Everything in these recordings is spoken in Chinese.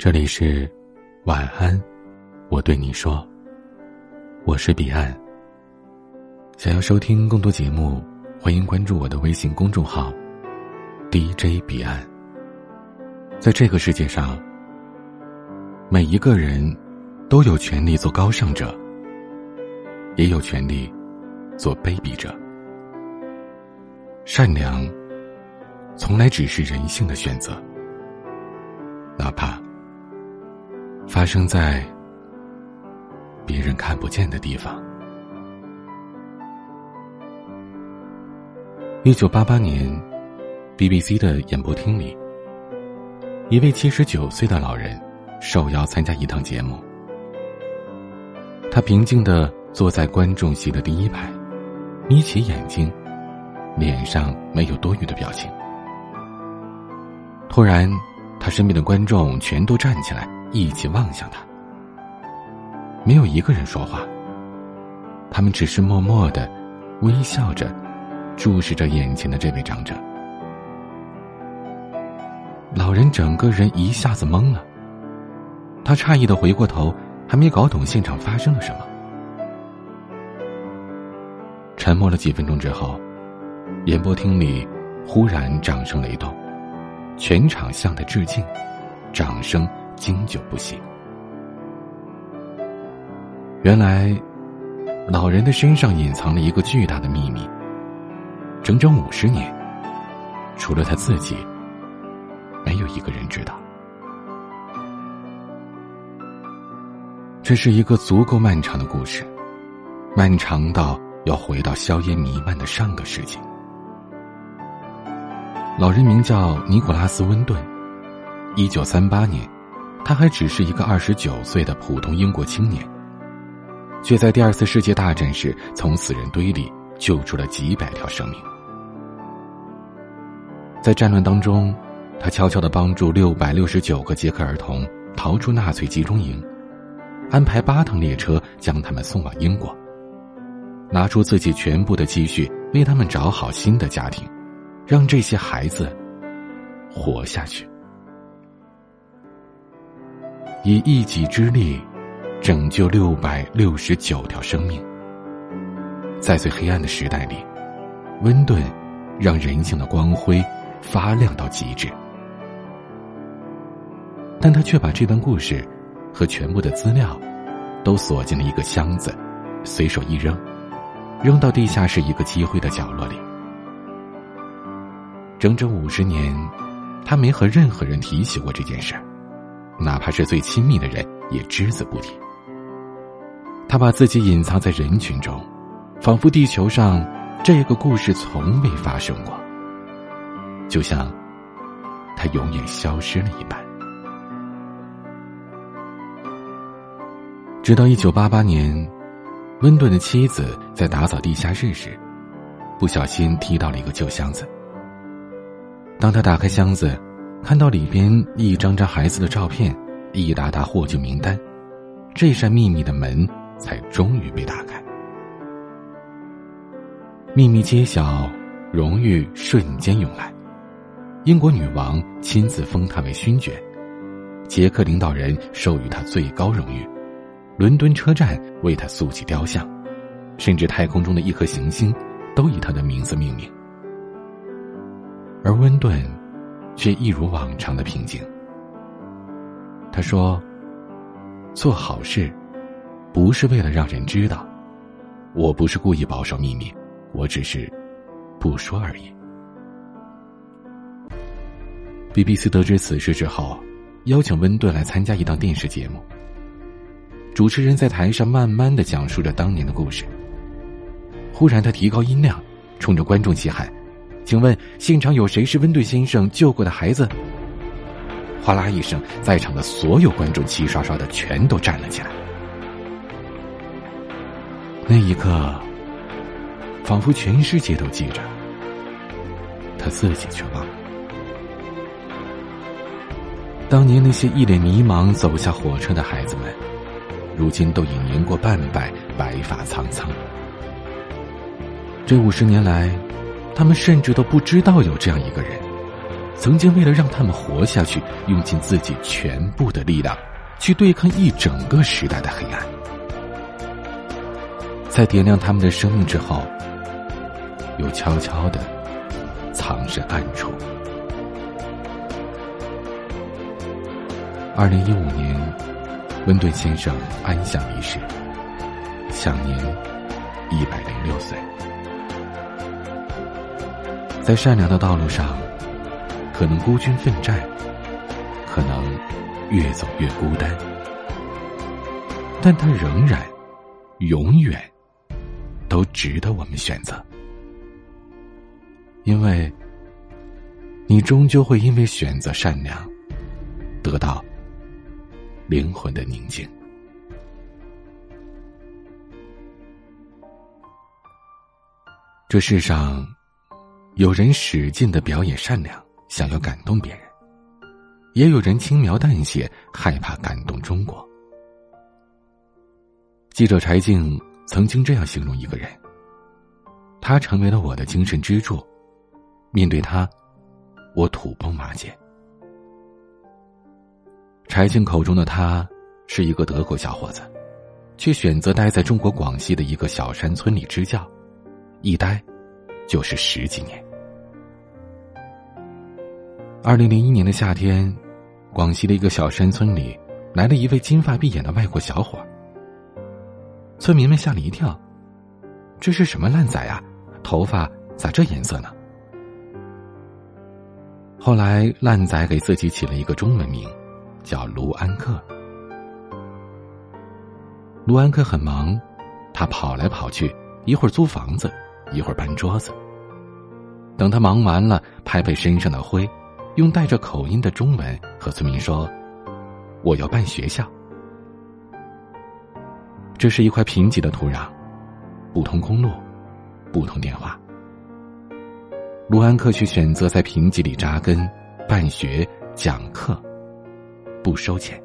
这里是晚安，我对你说，我是彼岸。想要收听更多节目，欢迎关注我的微信公众号 DJ 彼岸。在这个世界上，每一个人都有权利做高尚者，也有权利做卑鄙者。善良从来只是人性的选择，哪怕。发生在别人看不见的地方。一九八八年，BBC 的演播厅里，一位七十九岁的老人受邀参加一档节目。他平静的坐在观众席的第一排，眯起眼睛，脸上没有多余的表情。突然，他身边的观众全都站起来。一起望向他，没有一个人说话。他们只是默默的微笑着，注视着眼前的这位长者。老人整个人一下子懵了，他诧异的回过头，还没搞懂现场发生了什么。沉默了几分钟之后，演播厅里忽然掌声雷动，全场向他致敬，掌声。经久不息。原来，老人的身上隐藏了一个巨大的秘密。整整五十年，除了他自己，没有一个人知道。这是一个足够漫长的故事，漫长到要回到硝烟弥漫的上个世纪。老人名叫尼古拉斯·温顿，一九三八年。他还只是一个二十九岁的普通英国青年，却在第二次世界大战时从死人堆里救出了几百条生命。在战乱当中，他悄悄的帮助六百六十九个捷克儿童逃出纳粹集中营，安排八趟列车将他们送往英国，拿出自己全部的积蓄为他们找好新的家庭，让这些孩子活下去。以一己之力拯救六百六十九条生命，在最黑暗的时代里，温顿让人性的光辉发亮到极致。但他却把这段故事和全部的资料都锁进了一个箱子，随手一扔，扔到地下室一个积灰的角落里。整整五十年，他没和任何人提起过这件事。哪怕是最亲密的人，也只字不提。他把自己隐藏在人群中，仿佛地球上这个故事从未发生过，就像他永远消失了一般。直到一九八八年，温顿的妻子在打扫地下室时，不小心踢到了一个旧箱子。当他打开箱子，看到里边一张张孩子的照片，一沓沓获救名单，这扇秘密的门才终于被打开。秘密揭晓，荣誉瞬间涌来。英国女王亲自封他为勋爵，捷克领导人授予他最高荣誉，伦敦车站为他塑起雕像，甚至太空中的一颗行星都以他的名字命名。而温顿。却一如往常的平静。他说：“做好事，不是为了让人知道。我不是故意保守秘密，我只是不说而已。”BBC 得知此事之后，邀请温顿来参加一档电视节目。主持人在台上慢慢的讲述着当年的故事。忽然，他提高音量，冲着观众齐喊。请问现场有谁是温顿先生救过的孩子？哗啦一声，在场的所有观众齐刷刷的全都站了起来。那一刻，仿佛全世界都记着，他自己却忘了。当年那些一脸迷茫走下火车的孩子们，如今都已年过半百，白发苍苍。这五十年来。他们甚至都不知道有这样一个人，曾经为了让他们活下去，用尽自己全部的力量，去对抗一整个时代的黑暗。在点亮他们的生命之后，又悄悄的藏身暗处。二零一五年，温顿先生安详离世，享年一百零六岁。在善良的道路上，可能孤军奋战，可能越走越孤单，但他仍然，永远，都值得我们选择，因为，你终究会因为选择善良，得到灵魂的宁静。这世上。有人使劲的表演善良，想要感动别人；也有人轻描淡写，害怕感动中国。记者柴静曾经这样形容一个人：他成为了我的精神支柱，面对他，我土崩瓦解。柴静口中的他，是一个德国小伙子，却选择待在中国广西的一个小山村里支教，一待就是十几年。二零零一年的夏天，广西的一个小山村里，来了一位金发碧眼的外国小伙。村民们吓了一跳，这是什么烂仔啊？头发咋这颜色呢？后来，烂仔给自己起了一个中文名，叫卢安克。卢安克很忙，他跑来跑去，一会儿租房子，一会儿搬桌子。等他忙完了，拍拍身上的灰。用带着口音的中文和村民说：“我要办学校。”这是一块贫瘠的土壤，不通公路，不通电话。卢安克却选择在贫瘠里扎根，办学、讲课，不收钱。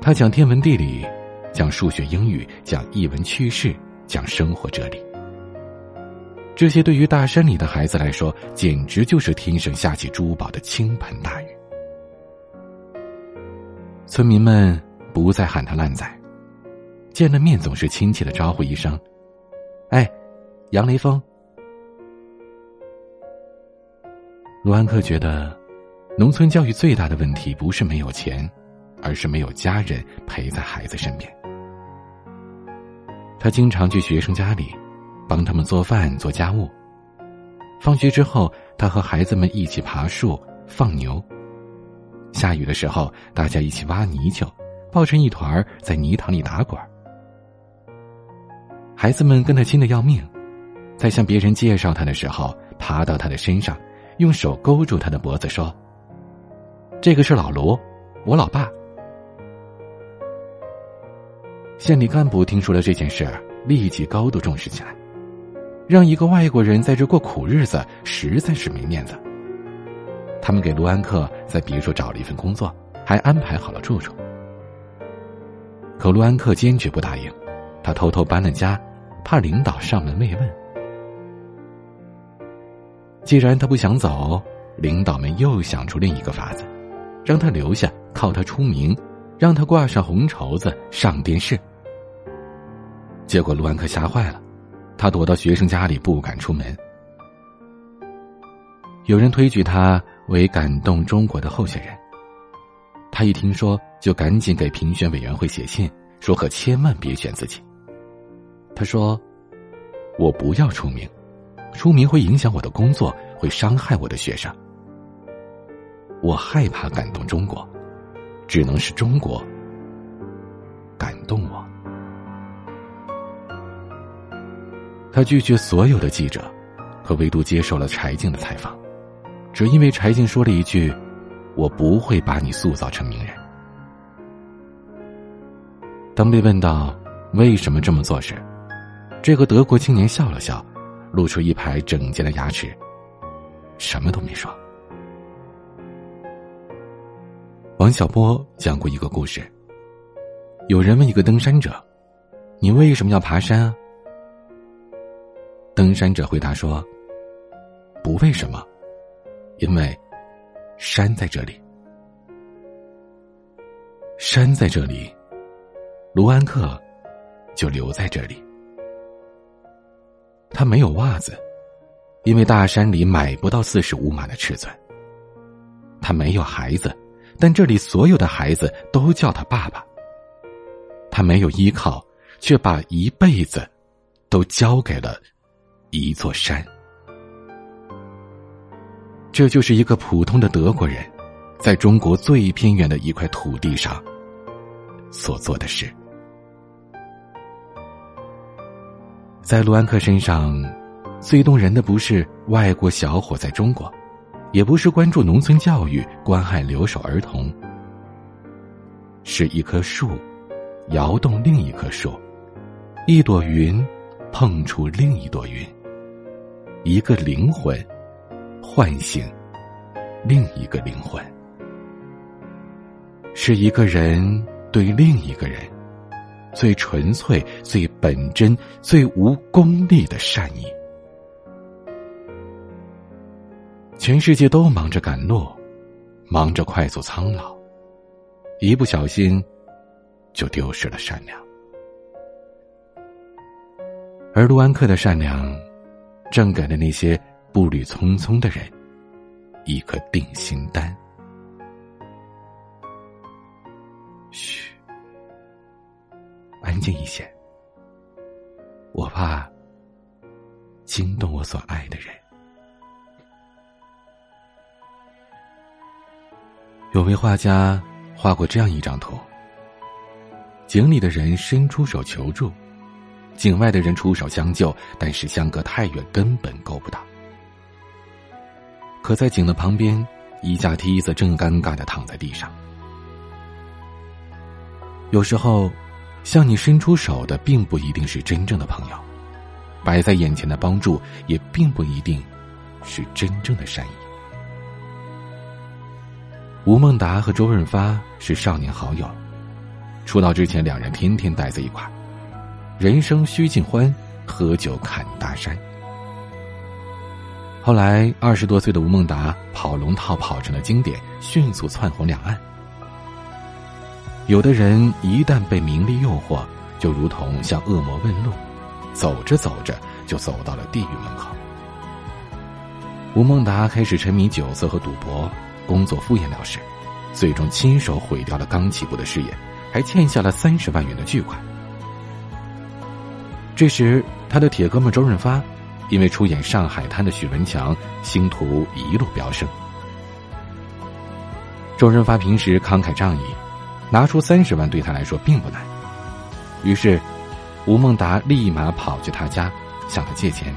他讲天文地理，讲数学英语，讲译文趣事，讲生活哲理。这些对于大山里的孩子来说，简直就是天上下起珠宝的倾盆大雨。村民们不再喊他烂仔，见了面总是亲切的招呼一声：“哎，杨雷锋。”卢安克觉得，农村教育最大的问题不是没有钱，而是没有家人陪在孩子身边。他经常去学生家里。帮他们做饭、做家务。放学之后，他和孩子们一起爬树、放牛。下雨的时候，大家一起挖泥鳅，抱成一团在泥塘里打滚。孩子们跟他亲的要命，在向别人介绍他的时候，爬到他的身上，用手勾住他的脖子说：“这个是老卢，我老爸。”县里干部听说了这件事，立即高度重视起来。让一个外国人在这过苦日子，实在是没面子。他们给卢安克在别处找了一份工作，还安排好了住处。可卢安克坚决不答应，他偷偷搬了家，怕领导上门慰问。既然他不想走，领导们又想出另一个法子，让他留下，靠他出名，让他挂上红绸子上电视。结果卢安克吓坏了。他躲到学生家里，不敢出门。有人推举他为感动中国的候选人，他一听说，就赶紧给评选委员会写信，说可千万别选自己。他说：“我不要出名，出名会影响我的工作，会伤害我的学生。我害怕感动中国，只能是中国他拒绝所有的记者，可唯独接受了柴静的采访，只因为柴静说了一句：“我不会把你塑造成名人。”当被问到为什么这么做时，这个德国青年笑了笑，露出一排整洁的牙齿，什么都没说。王小波讲过一个故事：有人问一个登山者：“你为什么要爬山啊？”登山者回答说：“不为什么，因为山在这里，山在这里，卢安克就留在这里。他没有袜子，因为大山里买不到四十五码的尺寸。他没有孩子，但这里所有的孩子都叫他爸爸。他没有依靠，却把一辈子都交给了一座山。这就是一个普通的德国人，在中国最偏远的一块土地上所做的事。在卢安克身上，最动人的不是外国小伙在中国。也不是关注农村教育、关爱留守儿童，是一棵树摇动另一棵树，一朵云碰触另一朵云，一个灵魂唤醒另一个灵魂，是一个人对另一个人最纯粹、最本真、最无功利的善意。全世界都忙着赶路，忙着快速苍老，一不小心就丢失了善良。而卢安克的善良，正给了那些步履匆匆的人一颗定心丹。嘘，安静一些，我怕惊动我所爱的人。有位画家画过这样一张图：井里的人伸出手求助，井外的人出手相救，但是相隔太远，根本够不到。可在井的旁边，一架梯子正尴尬的躺在地上。有时候，向你伸出手的并不一定是真正的朋友，摆在眼前的帮助也并不一定是真正的善意。吴孟达和周润发是少年好友，出道之前两人天天待在一块人生须尽欢，喝酒侃大山。后来二十多岁的吴孟达跑龙套跑成了经典，迅速窜红两岸。有的人一旦被名利诱惑，就如同向恶魔问路，走着走着就走到了地狱门口。吴孟达开始沉迷酒色和赌博。工作敷衍了事，最终亲手毁掉了刚起步的事业，还欠下了三十万元的巨款。这时，他的铁哥们周润发，因为出演《上海滩》的许文强，星途一路飙升。周润发平时慷慨仗义，拿出三十万对他来说并不难。于是，吴孟达立马跑去他家向他借钱。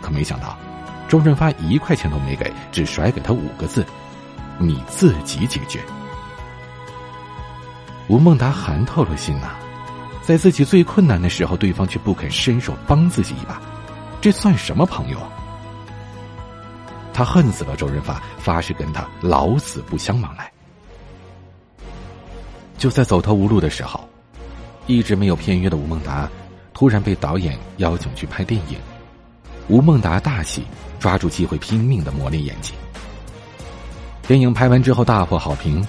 可没想到。周润发一块钱都没给，只甩给他五个字：“你自己解决。”吴孟达寒透了心呐，在自己最困难的时候，对方却不肯伸手帮自己一把，这算什么朋友？他恨死了周润发，发誓跟他老死不相往来。就在走投无路的时候，一直没有片约的吴孟达，突然被导演邀请去拍电影。吴孟达大喜，抓住机会拼命的磨练演技。电影拍完之后大获好评，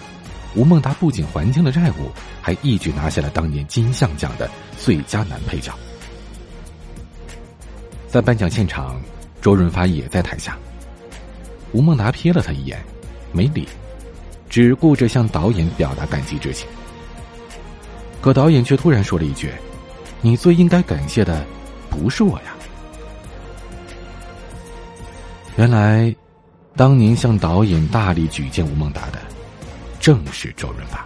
吴孟达不仅还清了债务，还一举拿下了当年金像奖的最佳男配角。在颁奖现场，周润发也在台下。吴孟达瞥了他一眼，没理，只顾着向导演表达感激之情。可导演却突然说了一句：“你最应该感谢的，不是我呀。”原来，当年向导演大力举荐吴孟达的，正是周润发。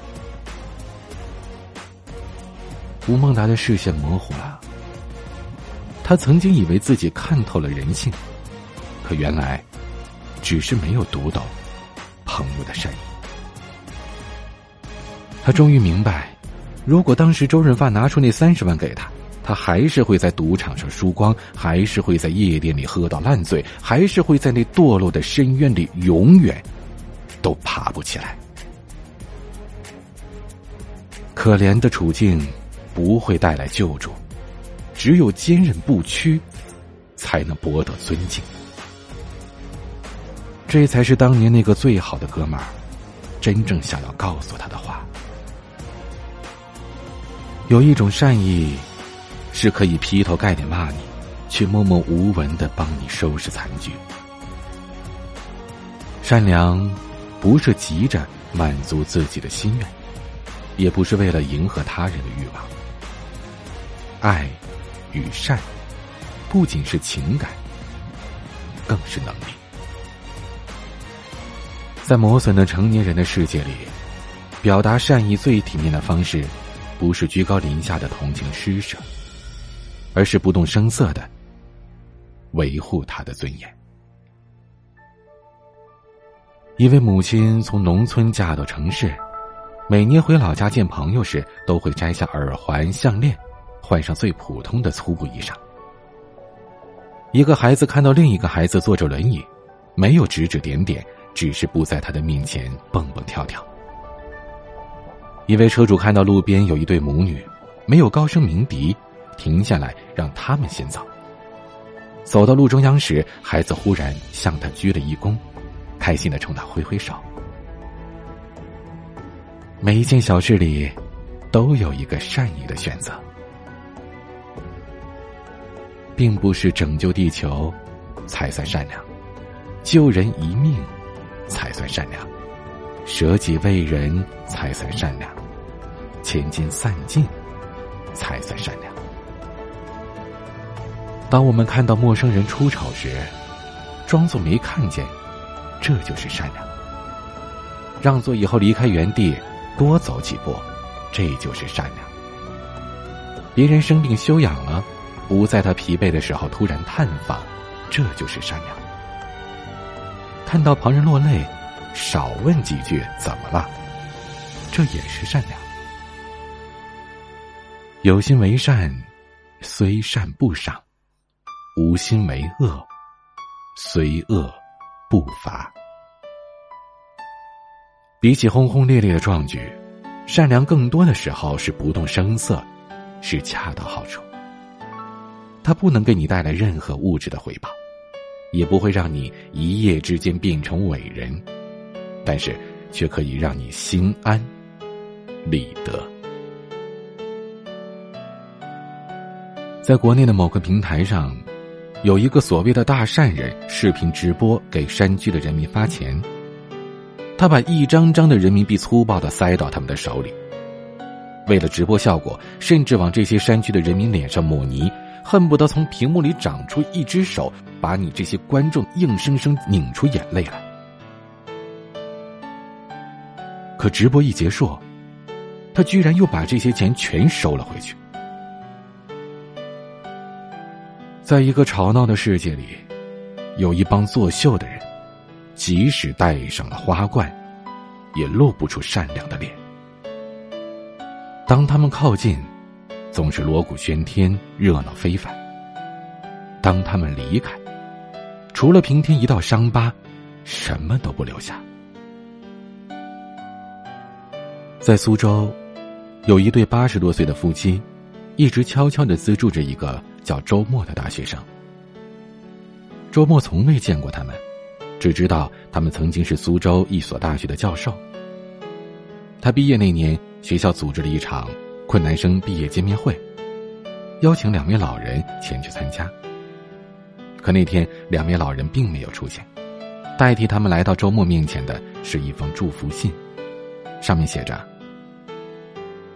吴孟达的视线模糊了，他曾经以为自己看透了人性，可原来，只是没有读懂朋友的善意。他终于明白，如果当时周润发拿出那三十万给他。他还是会在赌场上输光，还是会在夜店里喝到烂醉，还是会在那堕落的深渊里永远都爬不起来。可怜的处境不会带来救助，只有坚韧不屈，才能博得尊敬。这才是当年那个最好的哥们儿，真正想要告诉他的话。有一种善意，是可以劈头盖脸骂你，却默默无闻的帮你收拾残局。善良，不是急着满足自己的心愿，也不是为了迎合他人的欲望。爱与善，不仅是情感，更是能力。在磨损的成年人的世界里，表达善意最体面的方式，不是居高临下的同情施舍，而是不动声色的维护他的尊严。一位母亲从农村嫁到城市，每年回老家见朋友时，都会摘下耳环、项链，换上最普通的粗布衣裳。一个孩子看到另一个孩子坐着轮椅，没有指指点点。只是不在他的面前蹦蹦跳跳。一位车主看到路边有一对母女，没有高声鸣笛，停下来让他们先走。走到路中央时，孩子忽然向他鞠了一躬，开心的冲他挥挥手。每一件小事里，都有一个善意的选择，并不是拯救地球才算善良，救人一命。才算善良，舍己为人才算善良，千金散尽才算善良。当我们看到陌生人出丑时，装作没看见，这就是善良；让座以后离开原地，多走几步，这就是善良。别人生病休养了，不在他疲惫的时候突然探访，这就是善良。看到旁人落泪，少问几句怎么了，这也是善良。有心为善，虽善不赏；无心为恶，虽恶不罚。比起轰轰烈烈的壮举，善良更多的时候是不动声色，是恰到好处。它不能给你带来任何物质的回报。也不会让你一夜之间变成伟人，但是却可以让你心安理得。在国内的某个平台上，有一个所谓的大善人视频直播给山区的人民发钱，他把一张张的人民币粗暴的塞到他们的手里，为了直播效果，甚至往这些山区的人民脸上抹泥。恨不得从屏幕里长出一只手，把你这些观众硬生生拧出眼泪来。可直播一结束，他居然又把这些钱全收了回去。在一个吵闹的世界里，有一帮作秀的人，即使戴上了花冠，也露不出善良的脸。当他们靠近。总是锣鼓喧天，热闹非凡。当他们离开，除了平添一道伤疤，什么都不留下。在苏州，有一对八十多岁的夫妻，一直悄悄的资助着一个叫周末的大学生。周末从未见过他们，只知道他们曾经是苏州一所大学的教授。他毕业那年，学校组织了一场。困难生毕业见面会，邀请两位老人前去参加。可那天两位老人并没有出现，代替他们来到周末面前的是一封祝福信，上面写着：“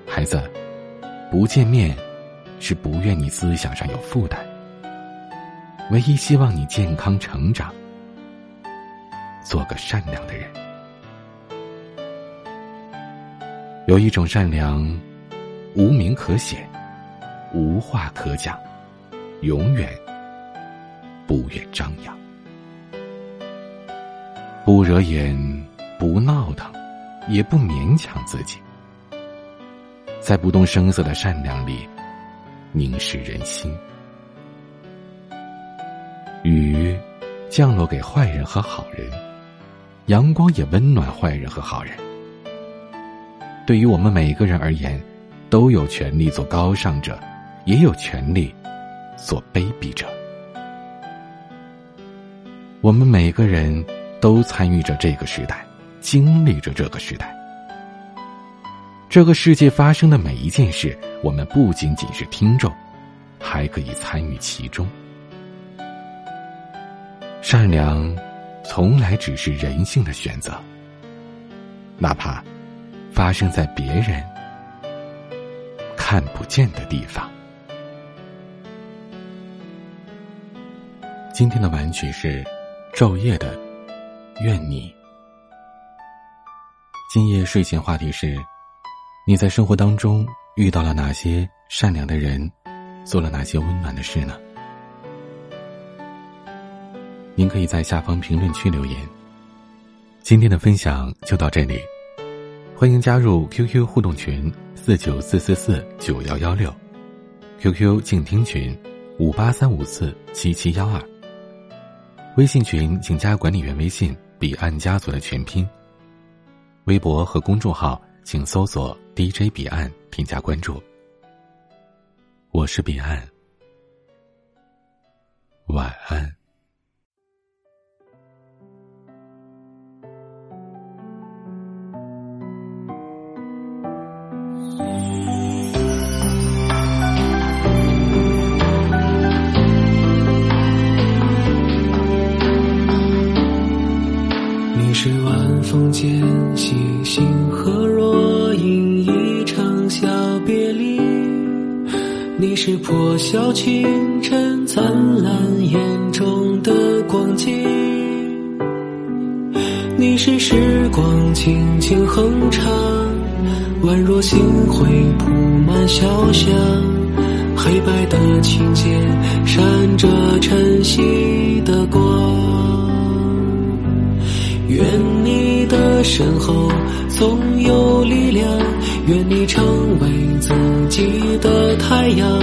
孩子，不见面，是不愿你思想上有负担，唯一希望你健康成长，做个善良的人。有一种善良。”无名可写，无话可讲，永远不愿张扬。不惹眼，不闹腾，也不勉强自己，在不动声色的善良里凝视人心。雨降落给坏人和好人，阳光也温暖坏人和好人。对于我们每个人而言。都有权利做高尚者，也有权利做卑鄙者。我们每个人都参与着这个时代，经历着这个时代。这个世界发生的每一件事，我们不仅仅是听众，还可以参与其中。善良，从来只是人性的选择，哪怕发生在别人看不见的地方。今天的玩曲是昼夜的《愿你》。今夜睡前话题是。你在生活当中遇到了哪些善良的人，做了哪些温暖的事呢？您可以在下方评论区留言。今天的分享就到这里，欢迎加入 QQ 互动群四九四四四九幺幺六，QQ 静听群五八三五四七七幺二，微信群请加管理员微信彼岸家族的全拼，微博和公众号。请搜索 DJ 彼岸，添加关注。我是彼岸，晚安。风间星星和若隐一场小别离，你是破晓清晨灿烂眼中的光景，你是时光轻轻哼唱，宛若星辉铺满小巷，黑白的琴键闪着晨曦的光。身后总有力量，愿你成为自己的太阳，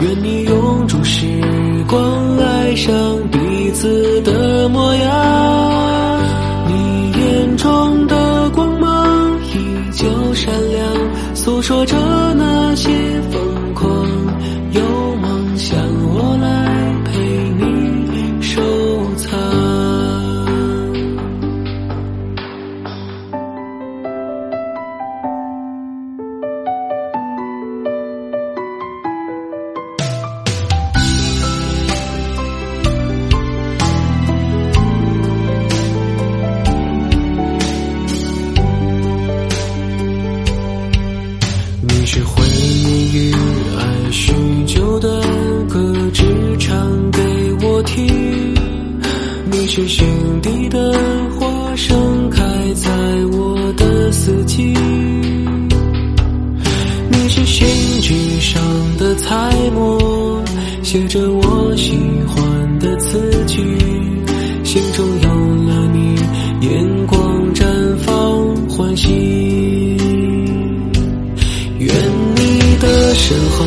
愿你永驻时光，爱上彼此的模样。你眼中的光芒依旧闪亮，诉说着那些疯狂。有我喜欢的词句，心中有了你，眼光绽放欢喜。愿你的身后